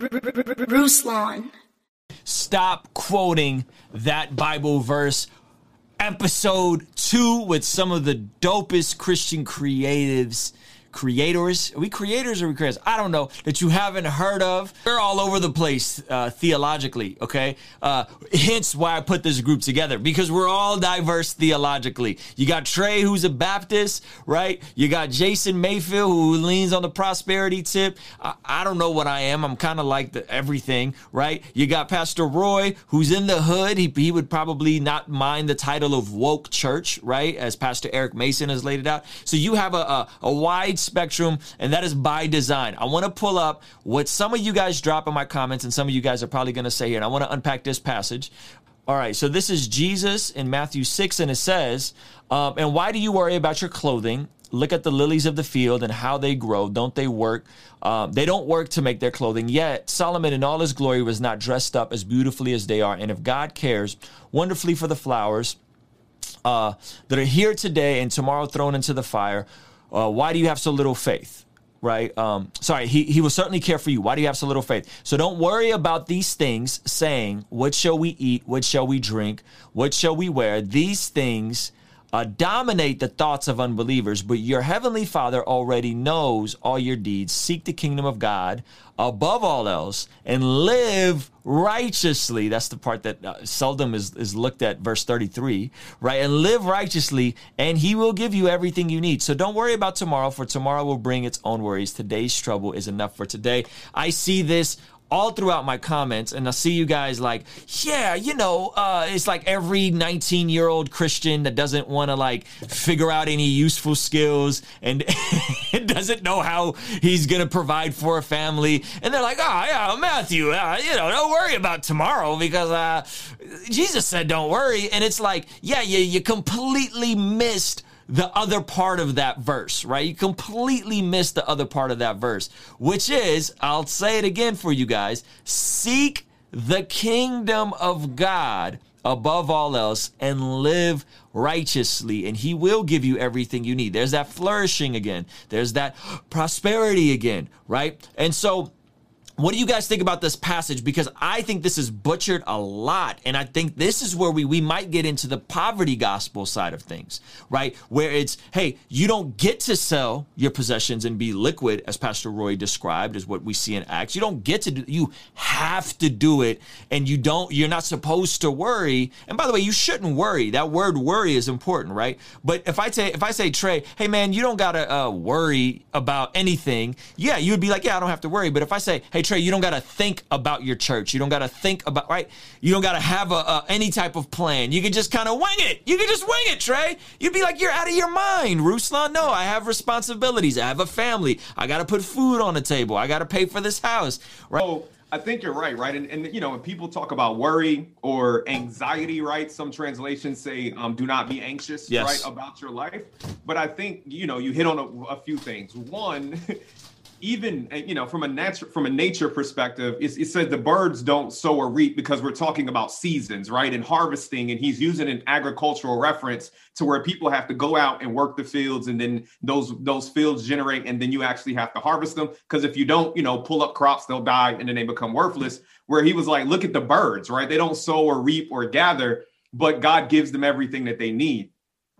Ruslan. Stop quoting that Bible verse. Episode two with some of the dopest Christian creatives creators. Are we creators or we creators? I don't know that you haven't heard of. They're all over the place uh, theologically. Okay, uh, hence why I put this group together because we're all diverse theologically. You got Trey, who's a Baptist, right? You got Jason Mayfield, who leans on the prosperity tip. I, I don't know what I am. I'm kind of like the everything, right? You got Pastor Roy, who's in the hood. He, he would probably not mind the title of woke church, right? As Pastor Eric Mason has laid it out. So you have a, a, a wide spectrum, and that is by design. I want to pull up what some of you guys drop in my comments, and some of you guys are probably going to say here, and I want to unpack this passage. All right, so this is Jesus in Matthew 6, and it says, um, And why do you worry about your clothing? Look at the lilies of the field and how they grow. Don't they work? Uh, they don't work to make their clothing. Yet Solomon in all his glory was not dressed up as beautifully as they are. And if God cares wonderfully for the flowers uh, that are here today and tomorrow thrown into the fire, uh, why do you have so little faith? Right? Um, sorry, he, he will certainly care for you. Why do you have so little faith? So don't worry about these things, saying, What shall we eat? What shall we drink? What shall we wear? These things uh, dominate the thoughts of unbelievers, but your heavenly Father already knows all your deeds. Seek the kingdom of God above all else and live righteously. That's the part that uh, seldom is, is looked at, verse 33, right? And live righteously, and He will give you everything you need. So don't worry about tomorrow, for tomorrow will bring its own worries. Today's trouble is enough for today. I see this all throughout my comments and I see you guys like, yeah, you know, uh, it's like every 19 year old Christian that doesn't want to like figure out any useful skills and doesn't know how he's going to provide for a family. And they're like, oh, yeah, Matthew, uh, you know, don't worry about tomorrow because uh, Jesus said don't worry. And it's like, yeah, you, you completely missed the other part of that verse, right? You completely miss the other part of that verse, which is, I'll say it again for you guys seek the kingdom of God above all else and live righteously, and He will give you everything you need. There's that flourishing again, there's that prosperity again, right? And so, what do you guys think about this passage? Because I think this is butchered a lot. And I think this is where we, we might get into the poverty gospel side of things, right? Where it's, hey, you don't get to sell your possessions and be liquid, as Pastor Roy described, is what we see in Acts. You don't get to do, you have to do it. And you don't, you're not supposed to worry. And by the way, you shouldn't worry. That word worry is important, right? But if I say, if I say, Trey, hey man, you don't gotta uh, worry about anything. Yeah, you would be like, yeah, I don't have to worry. But if I say, hey, Trey, you don't got to think about your church. You don't got to think about, right? You don't got to have a, a, any type of plan. You can just kind of wing it. You can just wing it, Trey. You'd be like, you're out of your mind, Ruslan. No, I have responsibilities. I have a family. I got to put food on the table. I got to pay for this house, right? Oh. I think you're right, right? And, and you know, when people talk about worry or anxiety, right? Some translations say, um, "Do not be anxious," yes. right, about your life. But I think you know, you hit on a, a few things. One, even you know from a natural from a nature perspective it, it says the birds don't sow or reap because we're talking about seasons right and harvesting and he's using an agricultural reference to where people have to go out and work the fields and then those those fields generate and then you actually have to harvest them because if you don't you know pull up crops they'll die and then they become worthless. Where he was like look at the birds right? They don't sow or reap or gather but god gives them everything that they need.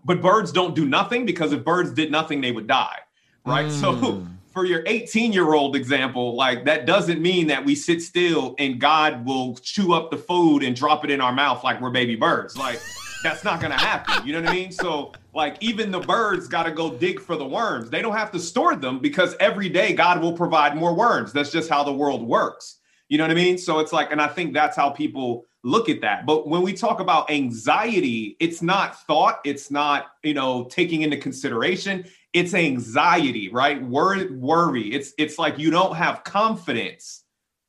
But birds don't do nothing because if birds did nothing they would die right? Mm. so for your 18 year old example, like that doesn't mean that we sit still and God will chew up the food and drop it in our mouth like we're baby birds. Like that's not to happen. You know what I mean? So, like, even the birds got to go dig for the worms. They don't have to store them because every day God will provide more worms. That's just how the world works. You know what I mean? So it's like, and I think that's how people look at that. But when we talk about anxiety, it's not thought, it's not, you know, taking into consideration it's anxiety, right? Worry, worry. It's it's like you don't have confidence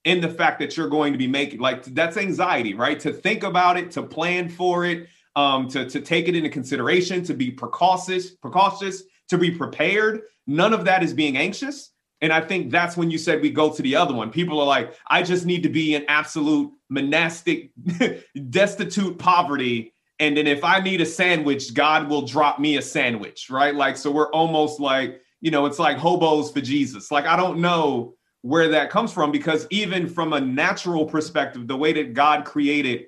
in the fact that you're going to be making like that's anxiety, right? To think about it, to plan for it, um, to, to take it into consideration, to be precautious, precautious, to be prepared. None of that is being anxious. And I think that's when you said we go to the other one. People are like, I just need to be in absolute monastic, destitute poverty. And then if I need a sandwich, God will drop me a sandwich, right? Like, so we're almost like, you know, it's like hobos for Jesus. Like, I don't know where that comes from because even from a natural perspective, the way that God created,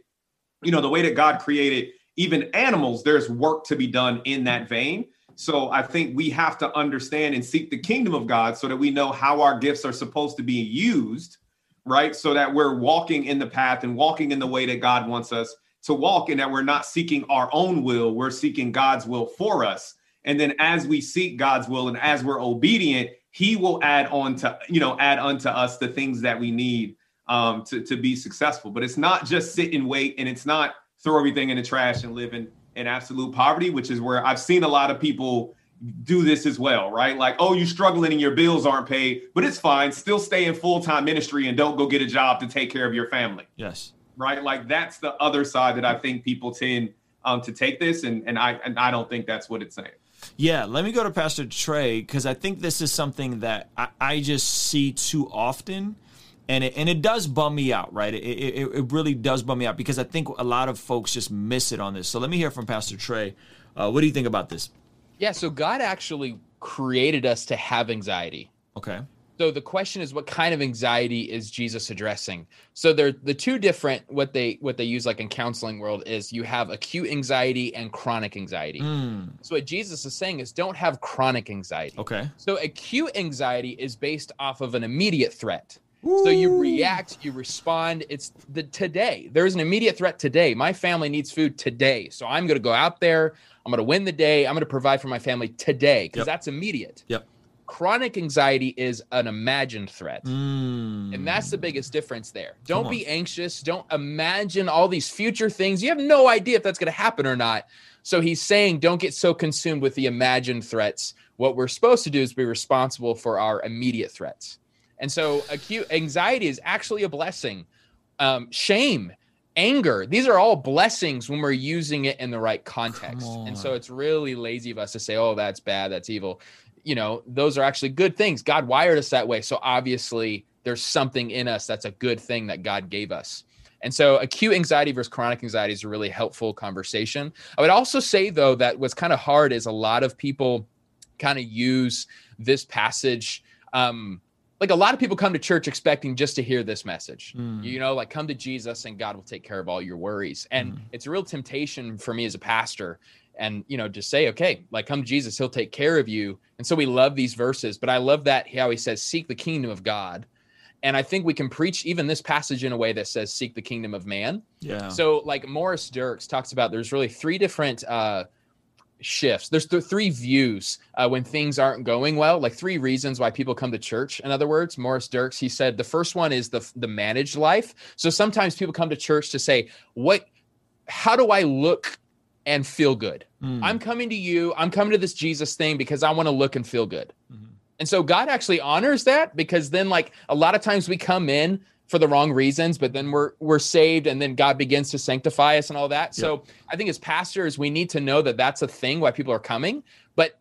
you know, the way that God created even animals, there's work to be done in that vein. So I think we have to understand and seek the kingdom of God so that we know how our gifts are supposed to be used, right? So that we're walking in the path and walking in the way that God wants us to walk and that we're not seeking our own will, we're seeking God's will for us. And then as we seek God's will and as we're obedient, he will add on to, you know, add unto us the things that we need um, to, to be successful. But it's not just sit and wait and it's not throw everything in the trash and live in, in absolute poverty, which is where I've seen a lot of people do this as well, right? Like, oh, you're struggling and your bills aren't paid, but it's fine. Still stay in full time ministry and don't go get a job to take care of your family. Yes. Right. Like that's the other side that I think people tend um, to take this, and and I and I don't think that's what it's saying. Yeah, let me go to Pastor Trey because I think this is something that I, I, just see too often. And it, and it does bum me out, right? It, it, it really does bum me out because I think a lot of folks just miss it on this. So let me hear from Pastor Trey. Uh, what do you think about this? Yeah, so God actually created us to have anxiety. Okay. So the question is, what kind of anxiety is Jesus addressing? So they're the two different what they what they use like in counseling world is you have acute anxiety and chronic anxiety. Mm. So what Jesus is saying is don't have chronic anxiety. Okay. So acute anxiety is based off of an immediate threat. So you react, you respond. It's the today. There's an immediate threat today. My family needs food today. So I'm going to go out there. I'm going to win the day. I'm going to provide for my family today because yep. that's immediate. Yep. Chronic anxiety is an imagined threat. Mm. And that's the biggest difference there. Don't be anxious. Don't imagine all these future things. You have no idea if that's going to happen or not. So he's saying don't get so consumed with the imagined threats. What we're supposed to do is be responsible for our immediate threats. And so acute anxiety is actually a blessing. Um, shame, anger, these are all blessings when we're using it in the right context. And so it's really lazy of us to say, oh, that's bad, that's evil you know, those are actually good things. God wired us that way. So obviously, there's something in us that's a good thing that God gave us. And so, acute anxiety versus chronic anxiety is a really helpful conversation. I would also say, though, that what's kind of hard is a lot of people kind of use this passage. Um, like a lot of people come to church expecting just to hear this message. Mm. You know, like come to Jesus and God will take care of all your worries. And mm. it's a real temptation for me as a pastor and you know just say okay like come jesus he'll take care of you. And so we love these verses but i love that how he says seek the kingdom of god. And i think we can preach even this passage in a way that says seek the kingdom of man. Yeah. So like morris dirks talks about there's really three different uh shifts. There's th- three views uh, when things aren't going well like three reasons why people come to church in other words. Morris dirks he said the first one is the the managed life. So sometimes people come to church to say what how do i look and feel good. Mm. I'm coming to you. I'm coming to this Jesus thing because I want to look and feel good. Mm-hmm. And so God actually honors that because then like a lot of times we come in for the wrong reasons, but then we're we're saved and then God begins to sanctify us and all that. Yep. So I think as pastors we need to know that that's a thing why people are coming, but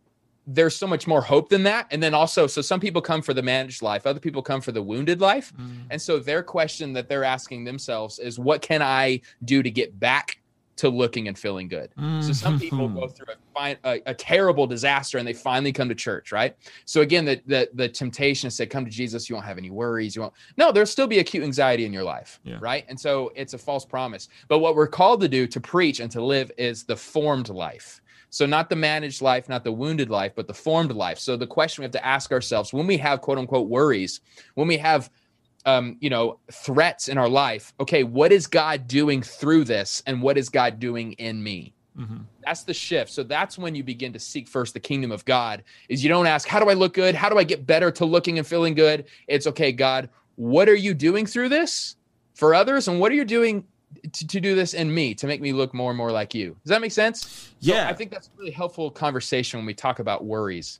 there's so much more hope than that. And then also, so some people come for the managed life, other people come for the wounded life. Mm. And so their question that they're asking themselves is, what can I do to get back to looking and feeling good. Mm-hmm. So some people go through a, a, a, terrible disaster and they finally come to church, right? So again, the, the the temptation is to come to Jesus, you won't have any worries. You won't. No, there'll still be acute anxiety in your life, yeah. right? And so it's a false promise. But what we're called to do to preach and to live is the formed life. So not the managed life, not the wounded life, but the formed life. So the question we have to ask ourselves when we have quote unquote worries, when we have um, you know, threats in our life. Okay, what is God doing through this, and what is God doing in me? Mm-hmm. That's the shift. So that's when you begin to seek first the kingdom of God. Is you don't ask, how do I look good? How do I get better to looking and feeling good? It's okay, God. What are you doing through this for others, and what are you doing to, to do this in me to make me look more and more like you? Does that make sense? Yeah, so I think that's a really helpful conversation when we talk about worries.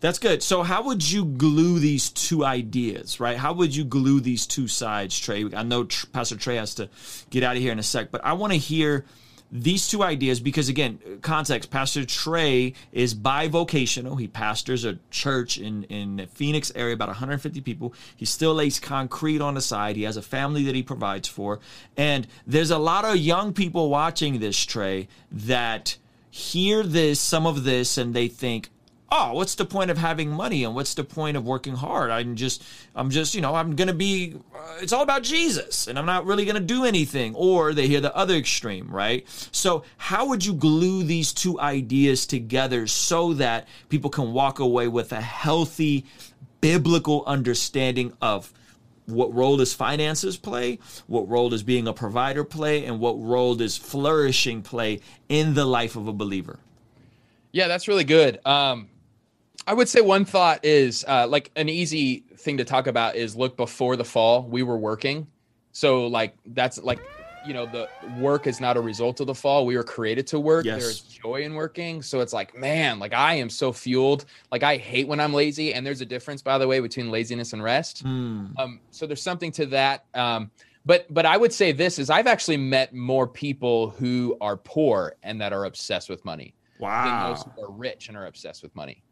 That's good. So, how would you glue these two ideas, right? How would you glue these two sides, Trey? I know Pastor Trey has to get out of here in a sec, but I want to hear these two ideas because again context pastor trey is bivocational he pastors a church in in the phoenix area about 150 people he still lays concrete on the side he has a family that he provides for and there's a lot of young people watching this trey that hear this some of this and they think oh, what's the point of having money and what's the point of working hard? I'm just, I'm just, you know, I'm going to be, uh, it's all about Jesus and I'm not really going to do anything. Or they hear the other extreme, right? So, how would you glue these two ideas together so that people can walk away with a healthy biblical understanding of what role does finances play, what role does being a provider play, and what role does flourishing play in the life of a believer? Yeah, that's really good. Um, I would say one thought is uh, like an easy thing to talk about is look before the fall we were working. So like that's like you know the work is not a result of the fall. We were created to work. Yes. There's joy in working. So it's like man, like I am so fueled. Like I hate when I'm lazy. And there's a difference by the way between laziness and rest. Mm. Um, so there's something to that. Um, but but I would say this is I've actually met more people who are poor and that are obsessed with money wow. than those who are rich and are obsessed with money.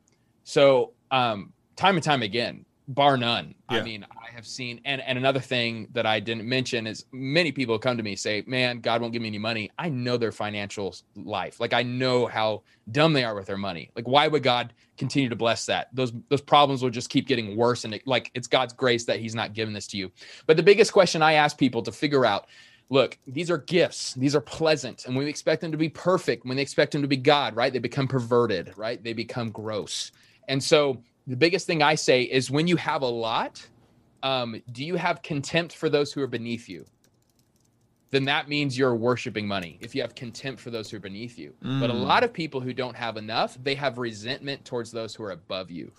So, um, time and time again, bar none. Yeah. I mean, I have seen, and and another thing that I didn't mention is many people come to me say, "Man, God won't give me any money." I know their financial life. Like I know how dumb they are with their money. Like why would God continue to bless that? Those those problems will just keep getting worse, and it, like it's God's grace that He's not giving this to you. But the biggest question I ask people to figure out look, these are gifts. These are pleasant. And we expect them to be perfect, when they expect them to be God, right? They become perverted, right? They become gross. And so the biggest thing I say is when you have a lot, um, do you have contempt for those who are beneath you? Then that means you're worshiping money if you have contempt for those who are beneath you. Mm. But a lot of people who don't have enough, they have resentment towards those who are above you.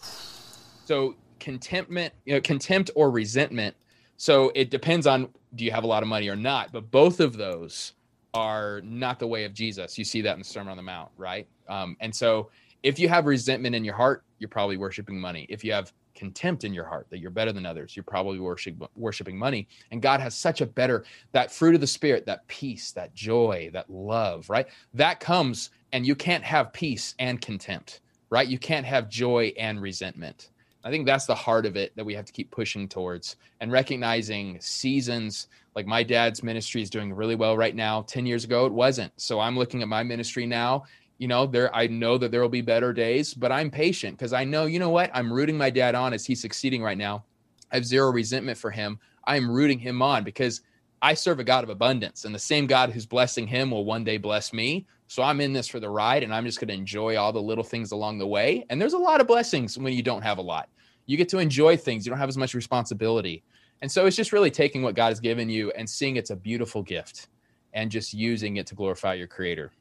So contentment, you know, contempt or resentment. So it depends on do you have a lot of money or not. But both of those are not the way of Jesus. You see that in the Sermon on the Mount, right? Um, and so if you have resentment in your heart, you're probably worshiping money. If you have contempt in your heart that you're better than others, you're probably worship, worshiping money. And God has such a better, that fruit of the spirit, that peace, that joy, that love, right? That comes, and you can't have peace and contempt, right? You can't have joy and resentment. I think that's the heart of it that we have to keep pushing towards and recognizing seasons. Like my dad's ministry is doing really well right now. 10 years ago, it wasn't. So I'm looking at my ministry now you know there i know that there will be better days but i'm patient because i know you know what? I'm rooting my dad on as he's succeeding right now. I have zero resentment for him. I'm rooting him on because i serve a god of abundance and the same god who's blessing him will one day bless me. So i'm in this for the ride and i'm just going to enjoy all the little things along the way. And there's a lot of blessings when you don't have a lot. You get to enjoy things. You don't have as much responsibility. And so it's just really taking what god has given you and seeing it's a beautiful gift and just using it to glorify your creator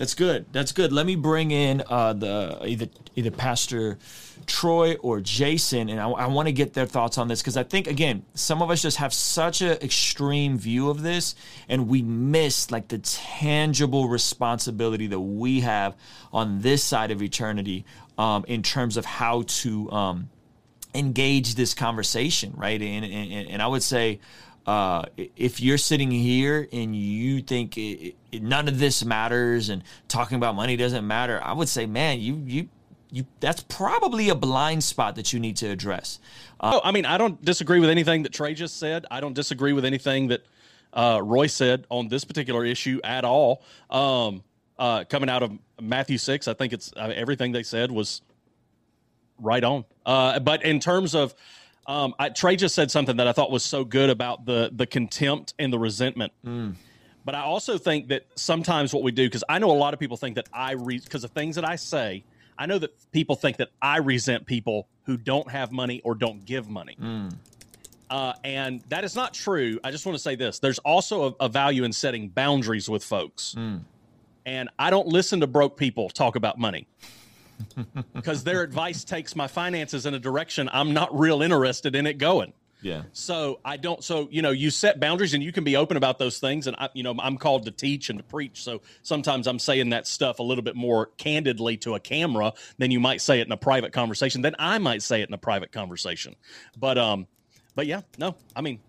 that's good. That's good. Let me bring in uh, the either either Pastor Troy or Jason, and I, I want to get their thoughts on this because I think again, some of us just have such an extreme view of this, and we miss like the tangible responsibility that we have on this side of eternity um, in terms of how to um, engage this conversation, right? And, and, and I would say uh, if you're sitting here and you think it, it, none of this matters and talking about money doesn't matter, I would say, man, you you you that's probably a blind spot that you need to address. Uh, I mean, I don't disagree with anything that Trey just said. I don't disagree with anything that uh, Roy said on this particular issue at all. Um, uh, coming out of Matthew six, I think it's uh, everything they said was right on. Uh, but in terms of um, I, Trey just said something that I thought was so good about the the contempt and the resentment. Mm. But I also think that sometimes what we do, because I know a lot of people think that I read because of things that I say. I know that people think that I resent people who don't have money or don't give money. Mm. Uh, and that is not true. I just want to say this: there's also a, a value in setting boundaries with folks. Mm. And I don't listen to broke people talk about money because their advice takes my finances in a direction I'm not real interested in it going. Yeah. So I don't. So you know, you set boundaries, and you can be open about those things. And I, you know, I'm called to teach and to preach. So sometimes I'm saying that stuff a little bit more candidly to a camera than you might say it in a private conversation. Than I might say it in a private conversation. But um, but yeah, no, I mean,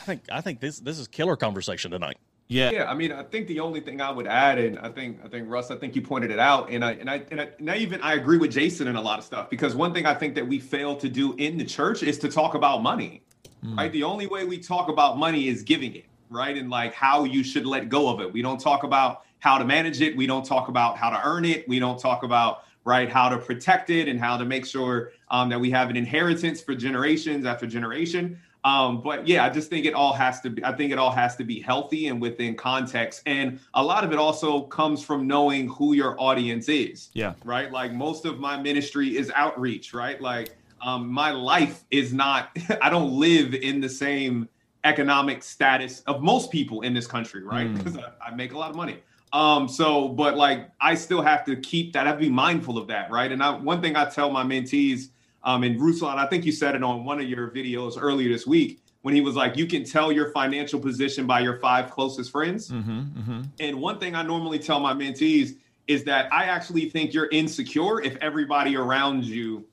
I think I think this this is killer conversation tonight. Yeah. Yeah, I mean, I think the only thing I would add, and I think I think Russ, I think you pointed it out, and I and I and I, and I even I agree with Jason in a lot of stuff because one thing I think that we fail to do in the church is to talk about money, right? The only way we talk about money is giving it, right, and like how you should let go of it. We don't talk about how to manage it. We don't talk about how to earn it. We don't talk about right how to protect it and how to make sure um, that we have an inheritance for generations after generation. Um, but yeah, I just think it all has to be, I think it all has to be healthy and within context. And a lot of it also comes from knowing who your audience is. Yeah. Right. Like most of my ministry is outreach, right? Like um, my life is not, I don't live in the same economic status of most people in this country, right? Because I, I make a lot of money. Um, so, but like I still have to keep that, I have to be mindful of that, right? And I, one thing I tell my mentees, um, and Ruslan, I think you said it on one of your videos earlier this week when he was like, you can tell your financial position by your five closest friends. Mm-hmm, mm-hmm. And one thing I normally tell my mentees is that I actually think you're insecure if everybody around you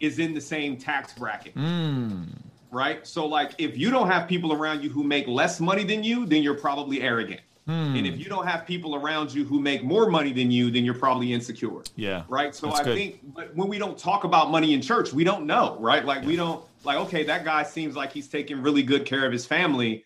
is in the same tax bracket. Mm. Right. So, like, if you don't have people around you who make less money than you, then you're probably arrogant. And if you don't have people around you who make more money than you, then you're probably insecure. Yeah. right? So i good. think but when we don't talk about money in church we don't know right? Like we don't like okay that guy seems like he's taking really good care of his family.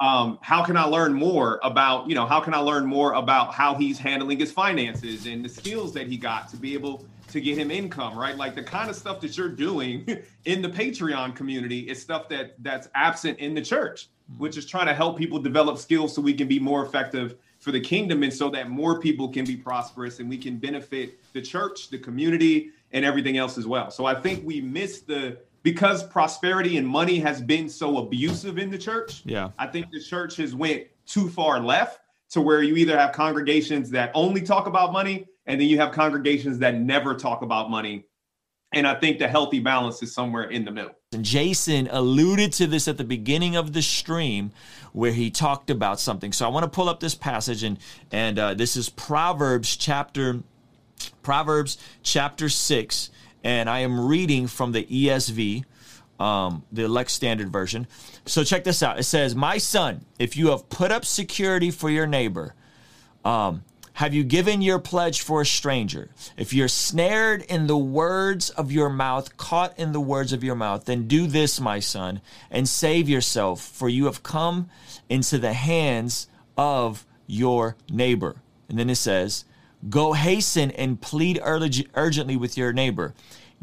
Um how can i learn more about you know how can i learn more about how he's handling his finances and the skills that he got to be able to get him income right? Like the kind of stuff that you're doing in the patreon community is stuff that that's absent in the church which is trying to help people develop skills so we can be more effective for the kingdom and so that more people can be prosperous and we can benefit the church, the community, and everything else as well. So I think we miss the because prosperity and money has been so abusive in the church. Yeah. I think the church has went too far left to where you either have congregations that only talk about money and then you have congregations that never talk about money. And I think the healthy balance is somewhere in the middle. And Jason alluded to this at the beginning of the stream where he talked about something. So I want to pull up this passage and and uh, this is Proverbs chapter Proverbs chapter 6 and I am reading from the ESV um, the Lex Standard Version. So check this out. It says, My son, if you have put up security for your neighbor, um, have you given your pledge for a stranger? If you're snared in the words of your mouth, caught in the words of your mouth, then do this, my son, and save yourself, for you have come into the hands of your neighbor. And then it says, Go hasten and plead urgently with your neighbor.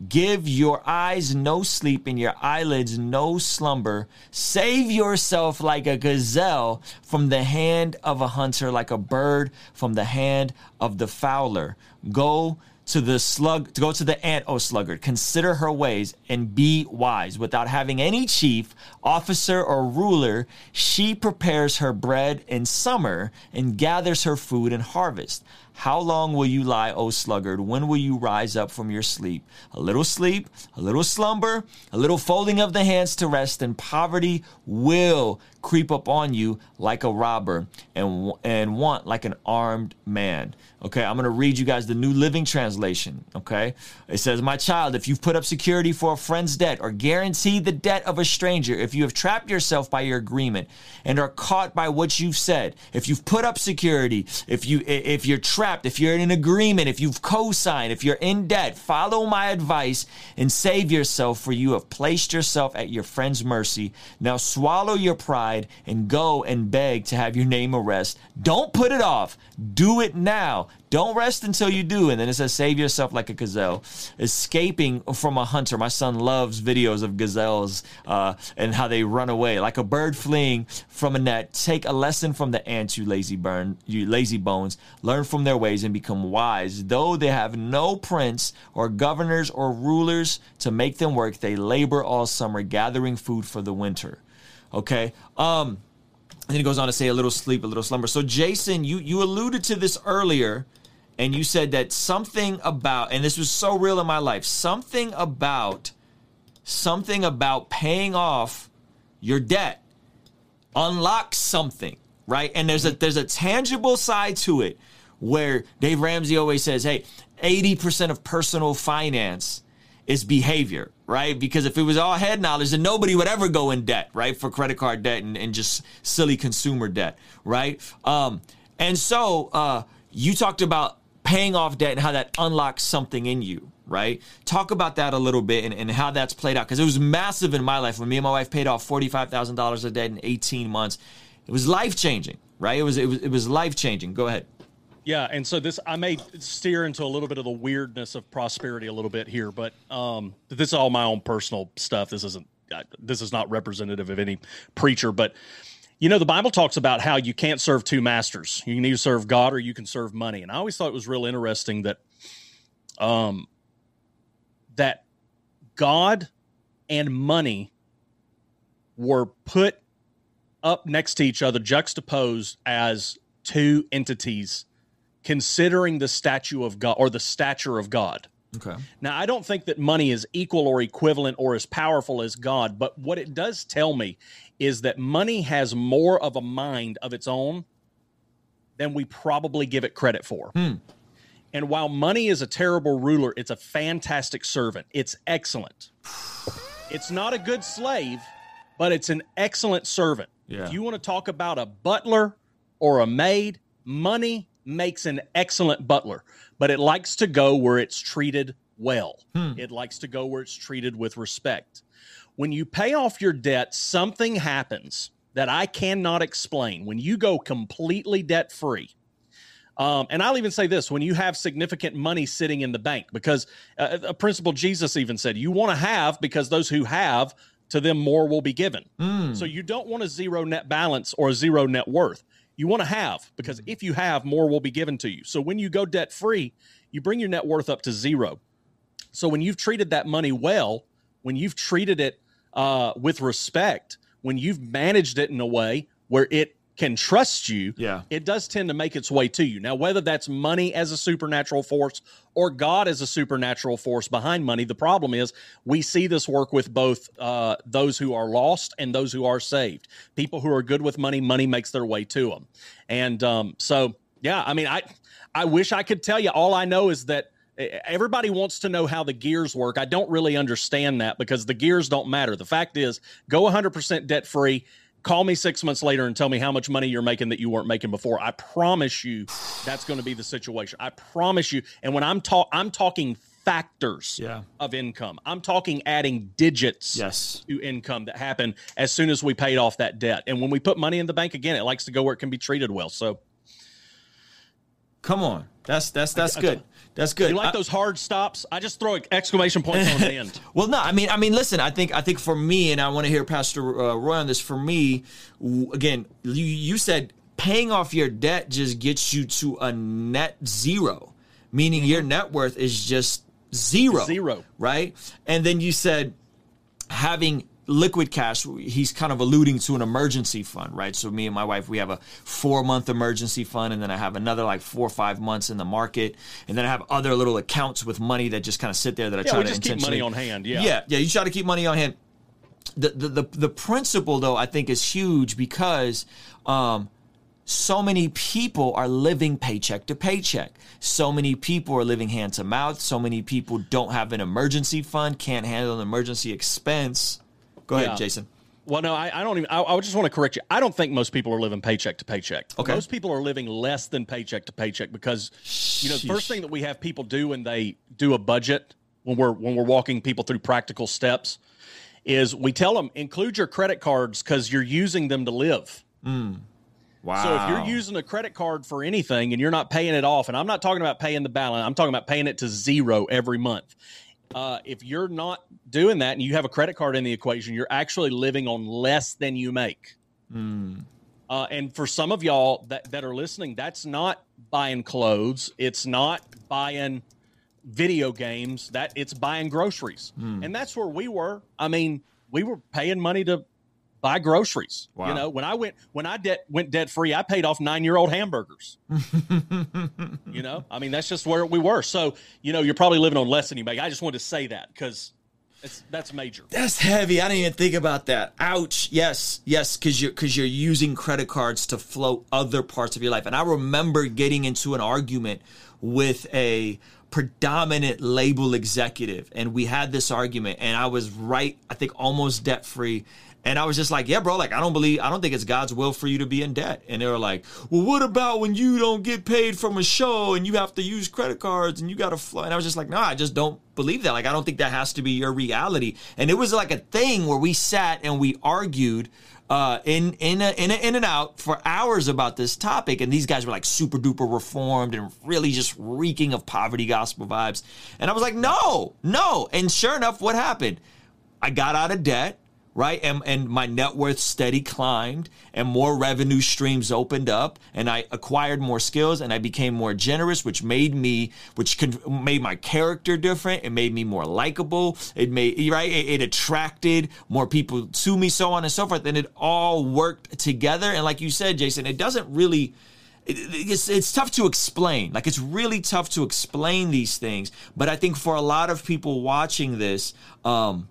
Give your eyes no sleep and your eyelids no slumber. Save yourself like a gazelle from the hand of a hunter, like a bird from the hand of the fowler. Go to the slug to go to the ant, O sluggard. Consider her ways and be wise. Without having any chief, officer, or ruler, she prepares her bread in summer and gathers her food in harvest. How long will you lie, O sluggard? When will you rise up from your sleep? A little sleep, a little slumber, a little folding of the hands to rest, and poverty will creep upon you like a robber and, and want like an armed man. Okay, I'm going to read you guys the New Living Translation. Okay, it says, My child, if you've put up security for a friend's debt or guaranteed the debt of a stranger, if you have trapped yourself by your agreement and are caught by what you've said, if you've put up security, if you if you're trapped, if you're in an agreement, if you've co-signed, if you're in debt, follow my advice and save yourself, for you have placed yourself at your friend's mercy. Now swallow your pride and go and beg to have your name arrested. Don't put it off. Do it now. Don't rest until you do. And then it says, save yourself like a gazelle, escaping from a hunter. My son loves videos of gazelles uh, and how they run away like a bird fleeing from a net. Take a lesson from the ants, you lazy burn, you lazy bones. Learn from their ways and become wise. Though they have no prince or governors or rulers to make them work, they labor all summer, gathering food for the winter. Okay. Um, and then he goes on to say a little sleep, a little slumber. So Jason, you you alluded to this earlier, and you said that something about, and this was so real in my life, something about something about paying off your debt unlocks something, right? And there's a there's a tangible side to it where Dave Ramsey always says, "Hey, 80% of personal finance is behavior, right? Because if it was all head knowledge, then nobody would ever go in debt, right? For credit card debt and, and just silly consumer debt, right? Um, and so uh, you talked about paying off debt and how that unlocks something in you, right? Talk about that a little bit and, and how that's played out. Because it was massive in my life when me and my wife paid off $45,000 of debt in 18 months. It was life changing, right? It was, it was, it was life changing. Go ahead. Yeah, and so this I may steer into a little bit of the weirdness of prosperity a little bit here, but um, this is all my own personal stuff. This isn't this is not representative of any preacher, but you know the Bible talks about how you can't serve two masters. You can either serve God or you can serve money. And I always thought it was real interesting that um that God and money were put up next to each other, juxtaposed as two entities considering the statue of God or the stature of God. Okay. Now, I don't think that money is equal or equivalent or as powerful as God, but what it does tell me is that money has more of a mind of its own than we probably give it credit for. Hmm. And while money is a terrible ruler, it's a fantastic servant. It's excellent. It's not a good slave, but it's an excellent servant. Yeah. If you want to talk about a butler or a maid, money makes an excellent butler, but it likes to go where it's treated well. Hmm. It likes to go where it's treated with respect. When you pay off your debt, something happens that I cannot explain. When you go completely debt free, um, and I'll even say this when you have significant money sitting in the bank, because uh, a principle Jesus even said, you want to have because those who have, to them more will be given. Hmm. So you don't want a zero net balance or a zero net worth. You want to have because if you have, more will be given to you. So when you go debt free, you bring your net worth up to zero. So when you've treated that money well, when you've treated it uh, with respect, when you've managed it in a way where it can trust you, Yeah. it does tend to make its way to you. Now, whether that's money as a supernatural force or God as a supernatural force behind money, the problem is we see this work with both uh, those who are lost and those who are saved. People who are good with money, money makes their way to them. And um, so, yeah, I mean, I I wish I could tell you. All I know is that everybody wants to know how the gears work. I don't really understand that because the gears don't matter. The fact is, go 100% debt free. Call me six months later and tell me how much money you're making that you weren't making before. I promise you, that's going to be the situation. I promise you. And when I'm talk, I'm talking factors Yeah. of income. I'm talking adding digits Yes. to income that happen as soon as we paid off that debt. And when we put money in the bank again, it likes to go where it can be treated well. So Come on. That's that's that's I- good. That's good. you like I- those hard stops? I just throw exclamation points on the end. Well, no, I mean, I mean, listen, I think, I think for me, and I want to hear Pastor uh, Roy on this. For me, again, you you said paying off your debt just gets you to a net zero, meaning your net worth is just zero, Zero. right? And then you said having liquid cash he's kind of alluding to an emergency fund right so me and my wife we have a four month emergency fund and then i have another like four or five months in the market and then i have other little accounts with money that just kind of sit there that i Yeah, try we to just keep money on hand, yeah. yeah yeah you try to keep money on hand the the the, the principle though i think is huge because um so many people are living paycheck to paycheck. So many people are living hand to mouth. So many people don't have an emergency fund, can't handle an emergency expense. Go ahead, Yeah. Jason. Well, no, I, I don't even. I, I just want to correct you. I don't think most people are living paycheck to paycheck. Okay. Most people are living less than paycheck to paycheck because, you know, the first thing that we have people do when they do a budget, when we're when we're walking people through practical steps, is we tell them include your credit cards because you're using them to live. Wow. So if you're using a credit card for anything and you're not paying it off, and I'm not talking about paying the balance, I'm talking about paying it to zero every month. Uh, if you're not doing that and you have a credit card in the equation, you're actually living on less than you make. Uh, and for some of y'all that, that are listening, that's not buying clothes. It's not buying video games. That it's buying groceries. And that's where we were. I mean, we were paying money to buy groceries. Wow. You know, when I went when I de- went debt free, I paid off nine year old hamburgers. you know, I mean that's just where we were. So you know, you're probably living on less than you make. I just wanted to say that because It's, that's major. That's heavy. I didn't even think about that. Ouch. Yes, yes, because you're because you're using credit cards to float other parts of your life. And I remember getting into an argument with a predominant label executive, and we had this argument, and I was right. I think almost debt free. And I was just like, yeah, bro, like, I don't believe, I don't think it's God's will for you to be in debt. And they were like, well, what about when you don't get paid from a show and you have to use credit cards and you got to fly? And I was just like, no, I just don't believe that. Like, I don't think that has to be your reality. And it was like a thing where we sat and we argued. Uh, in in a, in a, in and out for hours about this topic, and these guys were like super duper reformed and really just reeking of poverty gospel vibes. And I was like, no, no. And sure enough, what happened? I got out of debt right? And, and my net worth steady climbed and more revenue streams opened up and I acquired more skills and I became more generous, which made me, which con- made my character different. It made me more likable. It made, right? It, it attracted more people to me, so on and so forth. And it all worked together. And like you said, Jason, it doesn't really, it's, it's tough to explain. Like it's really tough to explain these things. But I think for a lot of people watching this, um,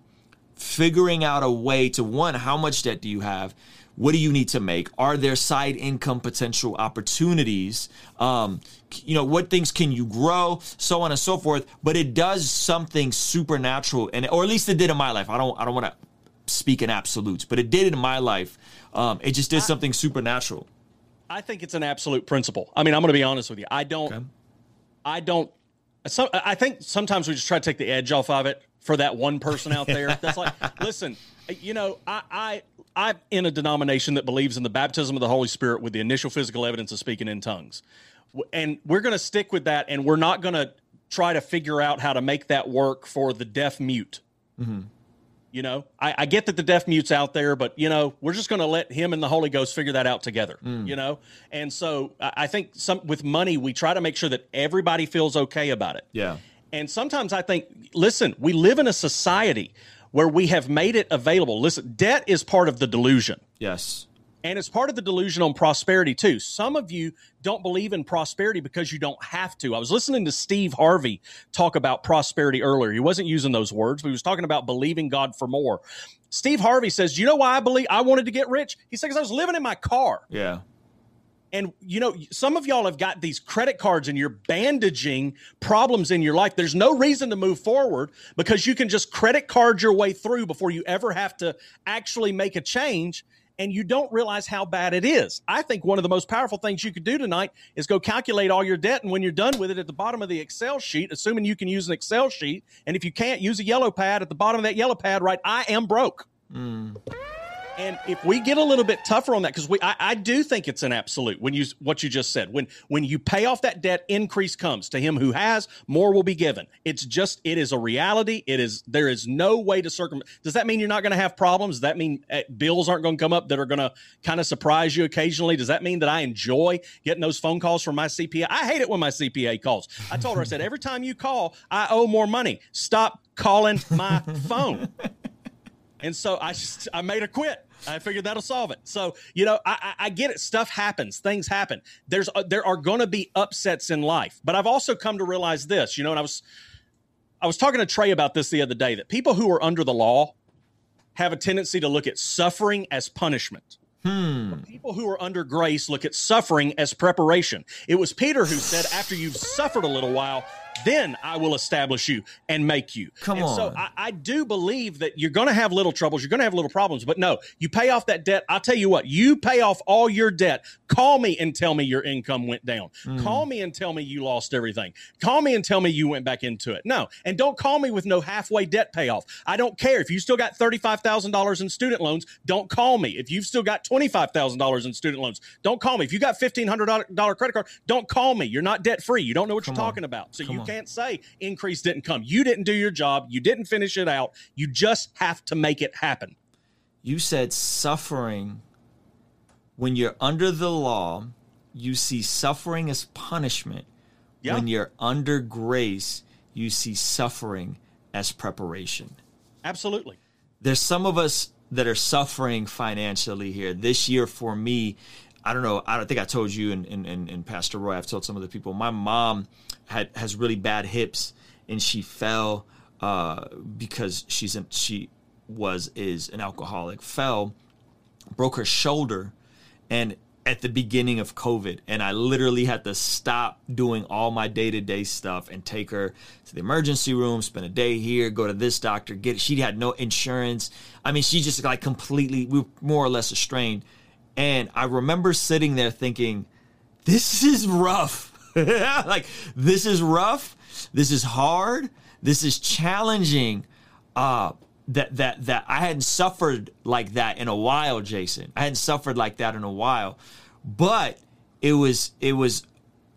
figuring out a way to one, how much debt do you have? What do you need to make? Are there side income potential opportunities? Um, you know, what things can you grow? So on and so forth. But it does something supernatural, and or at least it did in my life. I don't, I don't want to speak in absolutes, but it did in my life. Um, it just did something supernatural. I think it's an absolute principle. I mean, I'm going to be honest with you. I don't. Okay. I don't. So, I think sometimes we just try to take the edge off of it for that one person out there that's like, listen, you know, I, I, I'm in a denomination that believes in the baptism of the Holy Spirit with the initial physical evidence of speaking in tongues. And we're going to stick with that, and we're not going to try to figure out how to make that work for the deaf mute. Mm-hmm. You know, I, I, get that the deaf mute's out there, but you know, we're just going to let him and the Holy Ghost figure that out together. Mm. You know, and so I, I think some with money, we try to make sure that everybody feels okay about it. Yeah. And sometimes I think, listen, we live in a society where we have made it available. Listen, debt is part of the delusion. Yes. And it's part of the delusion on prosperity too. Some of you don't believe in prosperity because you don't have to. I was listening to Steve Harvey talk about prosperity earlier. He wasn't using those words, but he was talking about believing God for more. Steve Harvey says, "You know why I believe I wanted to get rich?" He said, "Because I was living in my car." Yeah. And you know, some of y'all have got these credit cards and you're bandaging problems in your life. There's no reason to move forward because you can just credit card your way through before you ever have to actually make a change and you don't realize how bad it is. I think one of the most powerful things you could do tonight is go calculate all your debt. And when you're done with it at the bottom of the Excel sheet, assuming you can use an Excel sheet, and if you can't, use a yellow pad at the bottom of that yellow pad, write, I am broke. Mm. And if we get a little bit tougher on that, because we, I, I, do think it's an absolute when you what you just said. When when you pay off that debt, increase comes to him who has more will be given. It's just it is a reality. It is there is no way to circum. Does that mean you're not going to have problems? Does that mean uh, bills aren't going to come up that are going to kind of surprise you occasionally? Does that mean that I enjoy getting those phone calls from my CPA? I hate it when my CPA calls. I told her I said every time you call, I owe more money. Stop calling my phone. And so I just, I made a quit. I figured that'll solve it. So you know, I, I get it. Stuff happens. Things happen. There's uh, there are going to be upsets in life, but I've also come to realize this. You know, and I was I was talking to Trey about this the other day. That people who are under the law have a tendency to look at suffering as punishment. Hmm. People who are under grace look at suffering as preparation. It was Peter who said, after you've suffered a little while, then I will establish you and make you. Come and on. So I, I, do believe that you're going to have little troubles. You're going to have little problems, but no, you pay off that debt. I'll tell you what, you pay off all your debt. Call me and tell me your income went down. Mm. Call me and tell me you lost everything. Call me and tell me you went back into it. No, and don't call me with no halfway debt payoff. I don't care if you still got $35,000 in student loans. Don't call me. If you've still got $25,000 in student loans, don't call me. If you got $1,500 credit card, don't call me. You're not debt free. You don't know what Come you're on. talking about. So Come you on can't say increase didn't come. You didn't do your job. You didn't finish it out. You just have to make it happen. You said suffering. When you're under the law, you see suffering as punishment. Yeah. When you're under grace, you see suffering as preparation. Absolutely. There's some of us that are suffering financially here. This year for me, I don't know. I don't think I told you and, and, and, Pastor Roy. I've told some of the people. My mom had has really bad hips, and she fell uh, because she's she was is an alcoholic fell broke her shoulder and at the beginning of covid and i literally had to stop doing all my day-to-day stuff and take her to the emergency room spend a day here go to this doctor get she had no insurance i mean she just like completely we were more or less estranged and i remember sitting there thinking this is rough like this is rough this is hard this is challenging uh that that that I hadn't suffered like that in a while, Jason. I hadn't suffered like that in a while. But it was it was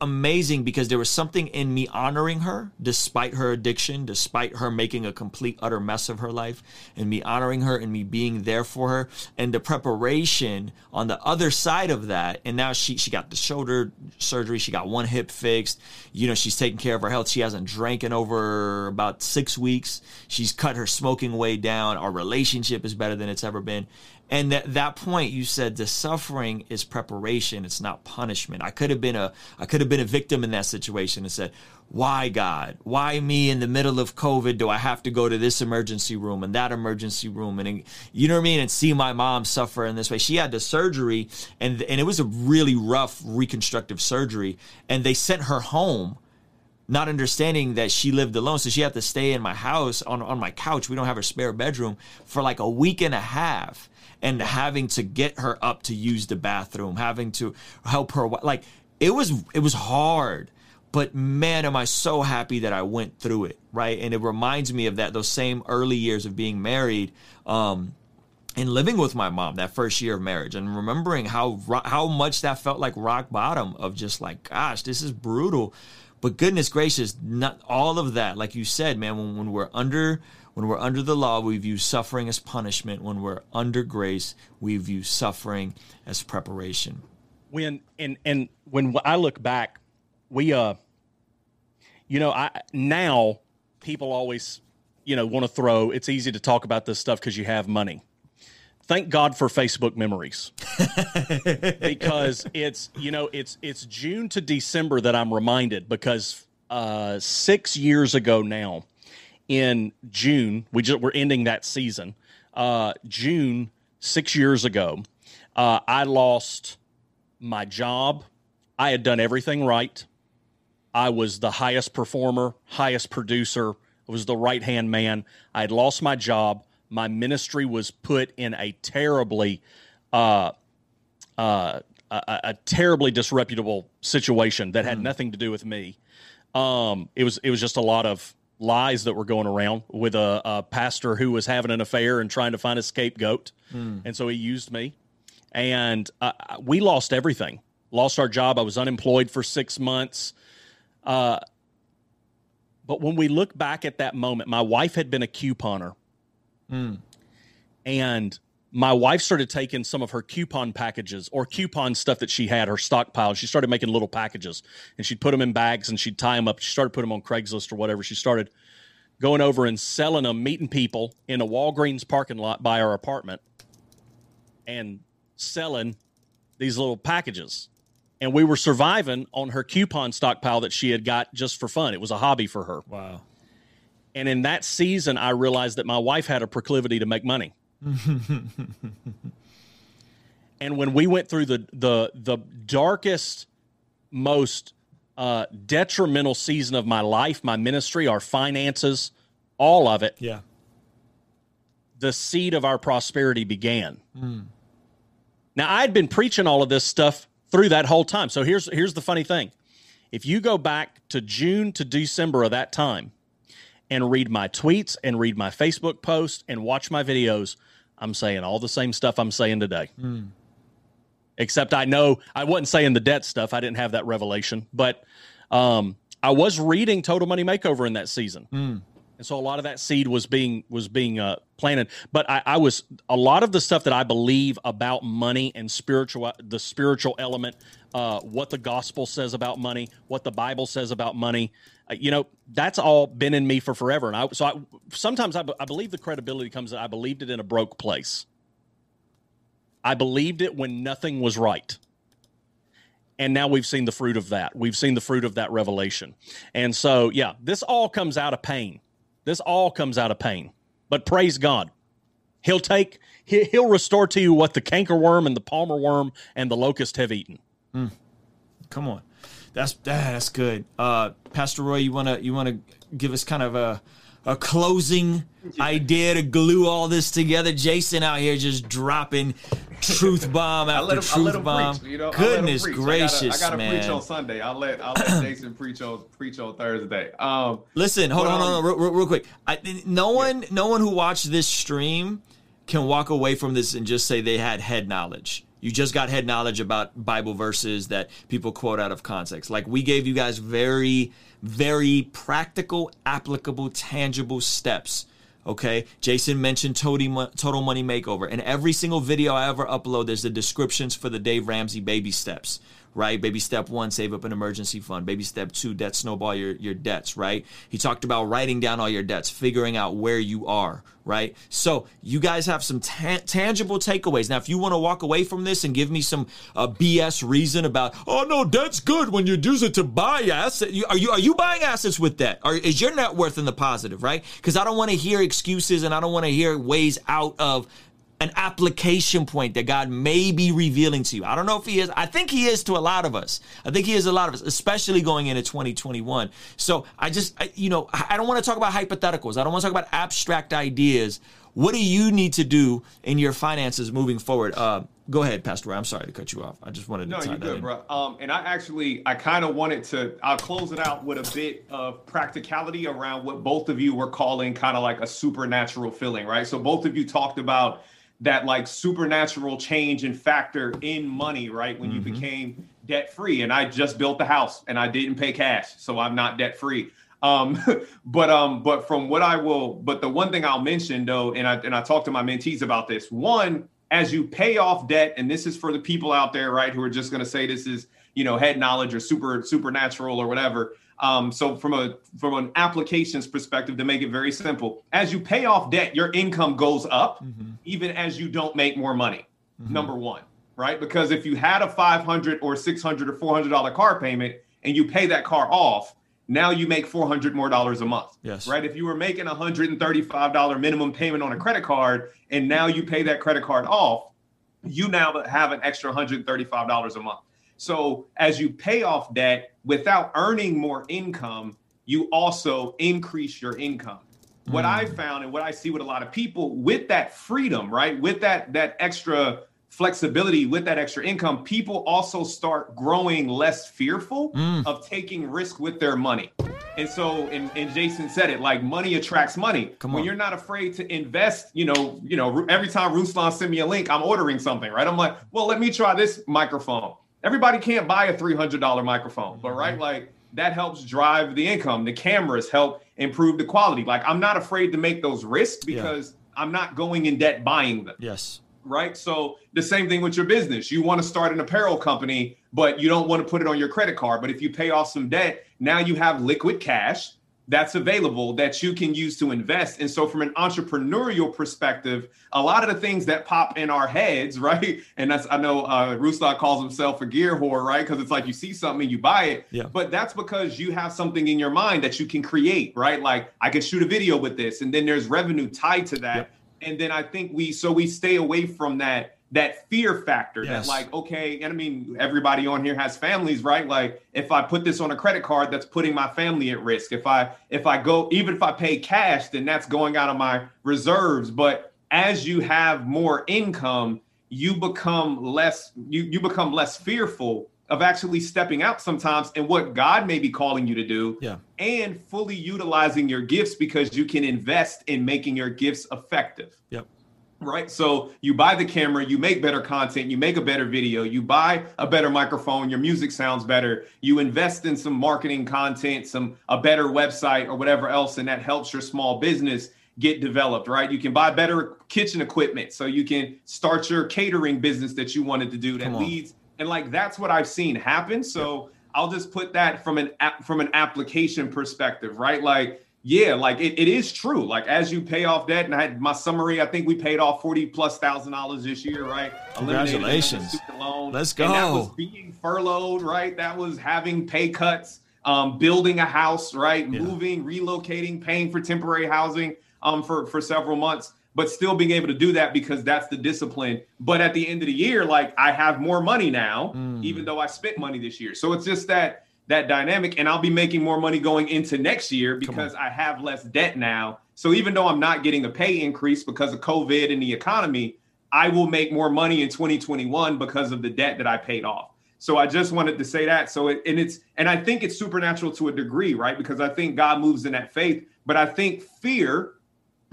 amazing because there was something in me honoring her despite her addiction, despite her making a complete utter mess of her life, and me honoring her and me being there for her, and the preparation on the other side of that. And now she she got the shoulder surgery, she got one hip fixed. You know, she's taking care of her health. She hasn't drank in over about six weeks. She's cut her smoking way down. Our relationship is better than it's ever been. And at that point, you said the suffering is preparation; it's not punishment. I could have been a I could have been a victim in that situation and said, "Why God? Why me in the middle of COVID? Do I have to go to this emergency room and that emergency room?" And you know what I mean? And see my mom suffer in this way. She had the surgery, and and it was a really rough reconstructive surgery, and they sent her home not understanding that she lived alone. So she had to stay in my house on, on my couch. We don't have a spare bedroom for like a week and a half and having to get her up to use the bathroom, having to help her like it was it was hard. But man, am I so happy that I went through it, right? And it reminds me of that those same early years of being married. Um, and living with my mom that first year of marriage and remembering how how much that felt like rock bottom of just like gosh this is brutal but goodness gracious not all of that like you said man when, when we're under when we're under the law, we view suffering as punishment. When we're under grace, we view suffering as preparation. When and and when I look back, we uh, you know, I now people always, you know, want to throw. It's easy to talk about this stuff because you have money. Thank God for Facebook memories, because it's you know it's it's June to December that I'm reminded because uh, six years ago now in June. We just we're ending that season. Uh, June six years ago, uh, I lost my job. I had done everything right. I was the highest performer, highest producer. I was the right hand man. I had lost my job. My ministry was put in a terribly, uh, uh, a, a, terribly disreputable situation that had mm. nothing to do with me. Um, it was it was just a lot of lies that were going around with a, a, pastor who was having an affair and trying to find a scapegoat. Mm. And so he used me. And uh, we lost everything. Lost our job. I was unemployed for six months. Uh, but when we look back at that moment, my wife had been a couponer. Mm. And my wife started taking some of her coupon packages or coupon stuff that she had, her stockpile. She started making little packages and she'd put them in bags and she'd tie them up. She started putting them on Craigslist or whatever. She started going over and selling them, meeting people in a Walgreens parking lot by our apartment and selling these little packages. And we were surviving on her coupon stockpile that she had got just for fun. It was a hobby for her. Wow. And in that season, I realized that my wife had a proclivity to make money and when we went through the the the darkest, most uh, detrimental season of my life, my ministry, our finances, all of it. Yeah. The seed of our prosperity began. Mm. Now I'd been preaching all of this stuff through that whole time. So here's here's the funny thing. If you go back to June to December of that time and read my tweets and read my Facebook posts and watch my videos, I'm saying all the same stuff I'm saying today. Mm. Except I know I wasn't saying the debt stuff. I didn't have that revelation, but um, I was reading Total Money Makeover in that season. Mm. And so a lot of that seed was being was being uh, planted. But I, I was a lot of the stuff that I believe about money and spiritual the spiritual element, uh, what the gospel says about money, what the Bible says about money. Uh, you know, that's all been in me for forever. And I so I, sometimes I, I believe the credibility comes that I believed it in a broke place. I believed it when nothing was right and now we've seen the fruit of that. We've seen the fruit of that revelation. And so, yeah, this all comes out of pain. This all comes out of pain. But praise God. He'll take he, he'll restore to you what the cankerworm and the palmer worm and the locust have eaten. Come on, that's that's good. Uh, Pastor Roy, you wanna you wanna give us kind of a a closing idea to glue all this together? Jason out here just dropping truth bomb I after him, I truth bomb. preach. You know, I Goodness gracious, I gotta, I gotta man! preach on Sunday. I'll let I'll let Jason preach on preach on Thursday. Um, Listen, hold on, um, on, real, real, real quick. I, no one, no one who watched this stream can walk away from this and just say they had head knowledge. You just got head knowledge about Bible verses that people quote out of context. Like we gave you guys very, very practical, applicable, tangible steps. Okay, Jason mentioned Total Money Makeover, and every single video I ever upload, there's the descriptions for the Dave Ramsey baby steps right? Baby step one, save up an emergency fund. Baby step two, debt snowball your, your debts, right? He talked about writing down all your debts, figuring out where you are, right? So you guys have some ta- tangible takeaways. Now, if you want to walk away from this and give me some uh, BS reason about, oh no, debt's good when you use it to buy assets. Are you are you buying assets with debt? Is your net worth in the positive, right? Because I don't want to hear excuses and I don't want to hear ways out of an application point that God may be revealing to you. I don't know if He is. I think He is to a lot of us. I think He is a lot of us, especially going into 2021. So I just, I, you know, I don't want to talk about hypotheticals. I don't want to talk about abstract ideas. What do you need to do in your finances moving forward? Uh, go ahead, Pastor Ray. I'm sorry to cut you off. I just wanted to No, tie you're that good, in. bro. Um, and I actually, I kind of wanted to. I'll close it out with a bit of practicality around what both of you were calling kind of like a supernatural feeling, right? So both of you talked about that like supernatural change and factor in money, right? When you became debt free, and I just built the house and I didn't pay cash, so I'm not debt free. Um, but um, but from what I will, but the one thing I'll mention though, and I and I talked to my mentees about this. One, as you pay off debt, and this is for the people out there, right, who are just going to say this is you know head knowledge or super supernatural or whatever. Um, so from a from an applications perspective, to make it very simple, as you pay off debt, your income goes up, even as you don't make more money. Mm-hmm. Number one, right? Because if you had a five hundred or six hundred or four hundred dollar car payment and you pay that car off, now you make four hundred more dollars a month. Yes. Right. If you were making a hundred and thirty five dollar minimum payment on a credit card and now you pay that credit card off, you now have an extra $135 a month. So as you pay off debt without earning more income, you also increase your income. What I mm. found and what I see with a lot of people with that freedom, right? With that that extra flexibility, with that extra income, people also start growing less fearful mm. of taking risk with their money. And so, and, and Jason said it like money attracts money. Come when you're not afraid to invest, you know, you know, every time Ruslan send me a link, I'm ordering something, right? I'm like, well, let me try this microphone. Everybody can't buy a $300 microphone, but right, mm-hmm. like that helps drive the income. The cameras help improve the quality. Like I'm not afraid to make those risks because I'm not going in debt buying them Yes. right? So the same thing with your business. You want to start an apparel company, but you don't want to put it on your credit card. But if you pay off some debt, now you have liquid cash that's available that you can use to invest. And so from an entrepreneurial perspective, a lot of the things that pop in our heads, right? And that's I know uh Ruslan calls himself a gear whore, right? Because it's like you see something and you buy it. Yeah. But that's because you have something in your mind that you can create, right? Like I can shoot a video with this, and then there's revenue tied to that Yep. and then I think we so we stay away from that that fear factor Yes. that like okay and I mean everybody on here has families right like if I put this on a credit card that's putting my family at risk if I if I go even if I pay cash then that's going out of my reserves but as you have more income you become less you you become less fearful of actually stepping out sometimes and what God may be calling you to do Yeah. and fully utilizing your gifts because you can invest in making your gifts effective Yep. Right? So you buy the camera you make better content you make a better video you buy a better microphone your music sounds better you invest in some marketing content some a better website or whatever else and that helps your small business get developed right? You can buy better kitchen equipment so you can start your catering business that you wanted to do that leads and like that's what i've seen happen. So i'll just put that from an app from an application perspective right? Like yeah, like it, it is true. Like as you pay off debt, and I had my summary, I think we paid off 40 plus thousand dollars this year, right? Congratulations. loan. Let's And that was being furloughed, right? That was having pay cuts. um, building a house, right? Yeah. Moving, relocating, paying for temporary housing um, for, for several months, but still being able to do that because that's the discipline. But at the end of the year, like I have more money now, mm. even though I spent money this year. So it's just that that dynamic, and I'll be making more money going into next year because I have less debt now. So even though I'm not getting a pay increase because of COVID and the economy, I will make more money in 2021 because of the debt that I paid off. So I just wanted to say that. So it, and it's and I think it's supernatural to a degree, right? Because I think God moves in that faith, but I think fear,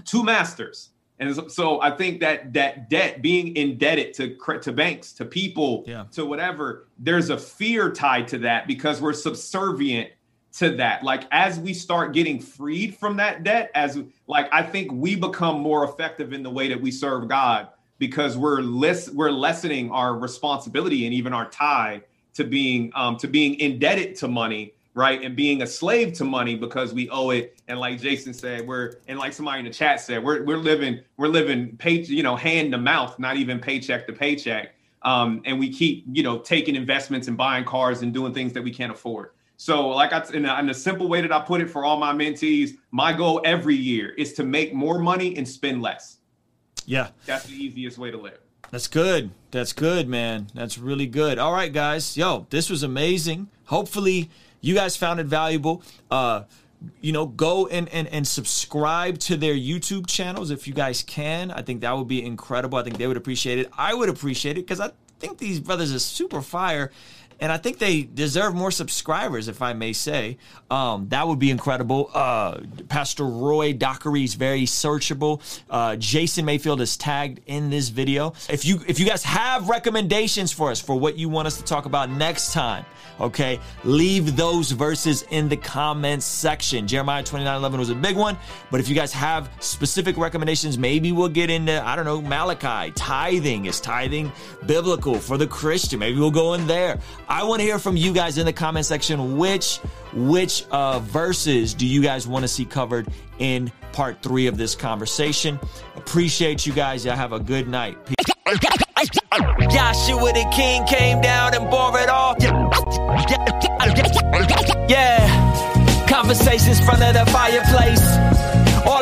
two masters. And so I think that that debt, being indebted to to banks, to people, yeah. to whatever, there's a fear tied to that because we're subservient to that. Like as we start getting freed from that debt, as like I think we become more effective in the way that we serve God because we're less we're lessening our responsibility and even our tie to being um, to being indebted to money right and being a slave to money because we owe it and like jason said we're and like somebody in the chat said we're, we're living we're living pay you know hand to mouth not even paycheck to paycheck um, and we keep you know taking investments and buying cars and doing things that we can't afford so like I, in a, in a simple way that i put it for all my mentees my goal every year is to make more money and spend less yeah. That's the easiest way to live. That's good. That's good, man. That's really good. All right, guys. Yo, this was amazing. Hopefully, you guys found it valuable. Uh, you know, go and, and and subscribe to their YouTube channels if you guys can. I think that would be incredible. I think they would appreciate it. I would appreciate it because I think these brothers are super fire and I think they deserve more subscribers, if I may say. Um, that would be incredible. Uh, Pastor Roy Dockery is very searchable. Uh, Jason Mayfield is tagged in this video. If you if you guys have recommendations for us for what you want us to talk about next time, okay, leave those verses in the comments section. Jeremiah 29 11 was a big one, but if you guys have specific recommendations, maybe we'll get into, I don't know, Malachi. Tithing is tithing biblical for the Christian. Maybe we'll go in there. I want to hear from you guys in the comment section. Which which uh, verses do you guys want to see covered in part three of this conversation? Appreciate you guys. Y'all have a good night. Peace. Joshua the king came down and bore it all. Yeah, conversations front of the fireplace. All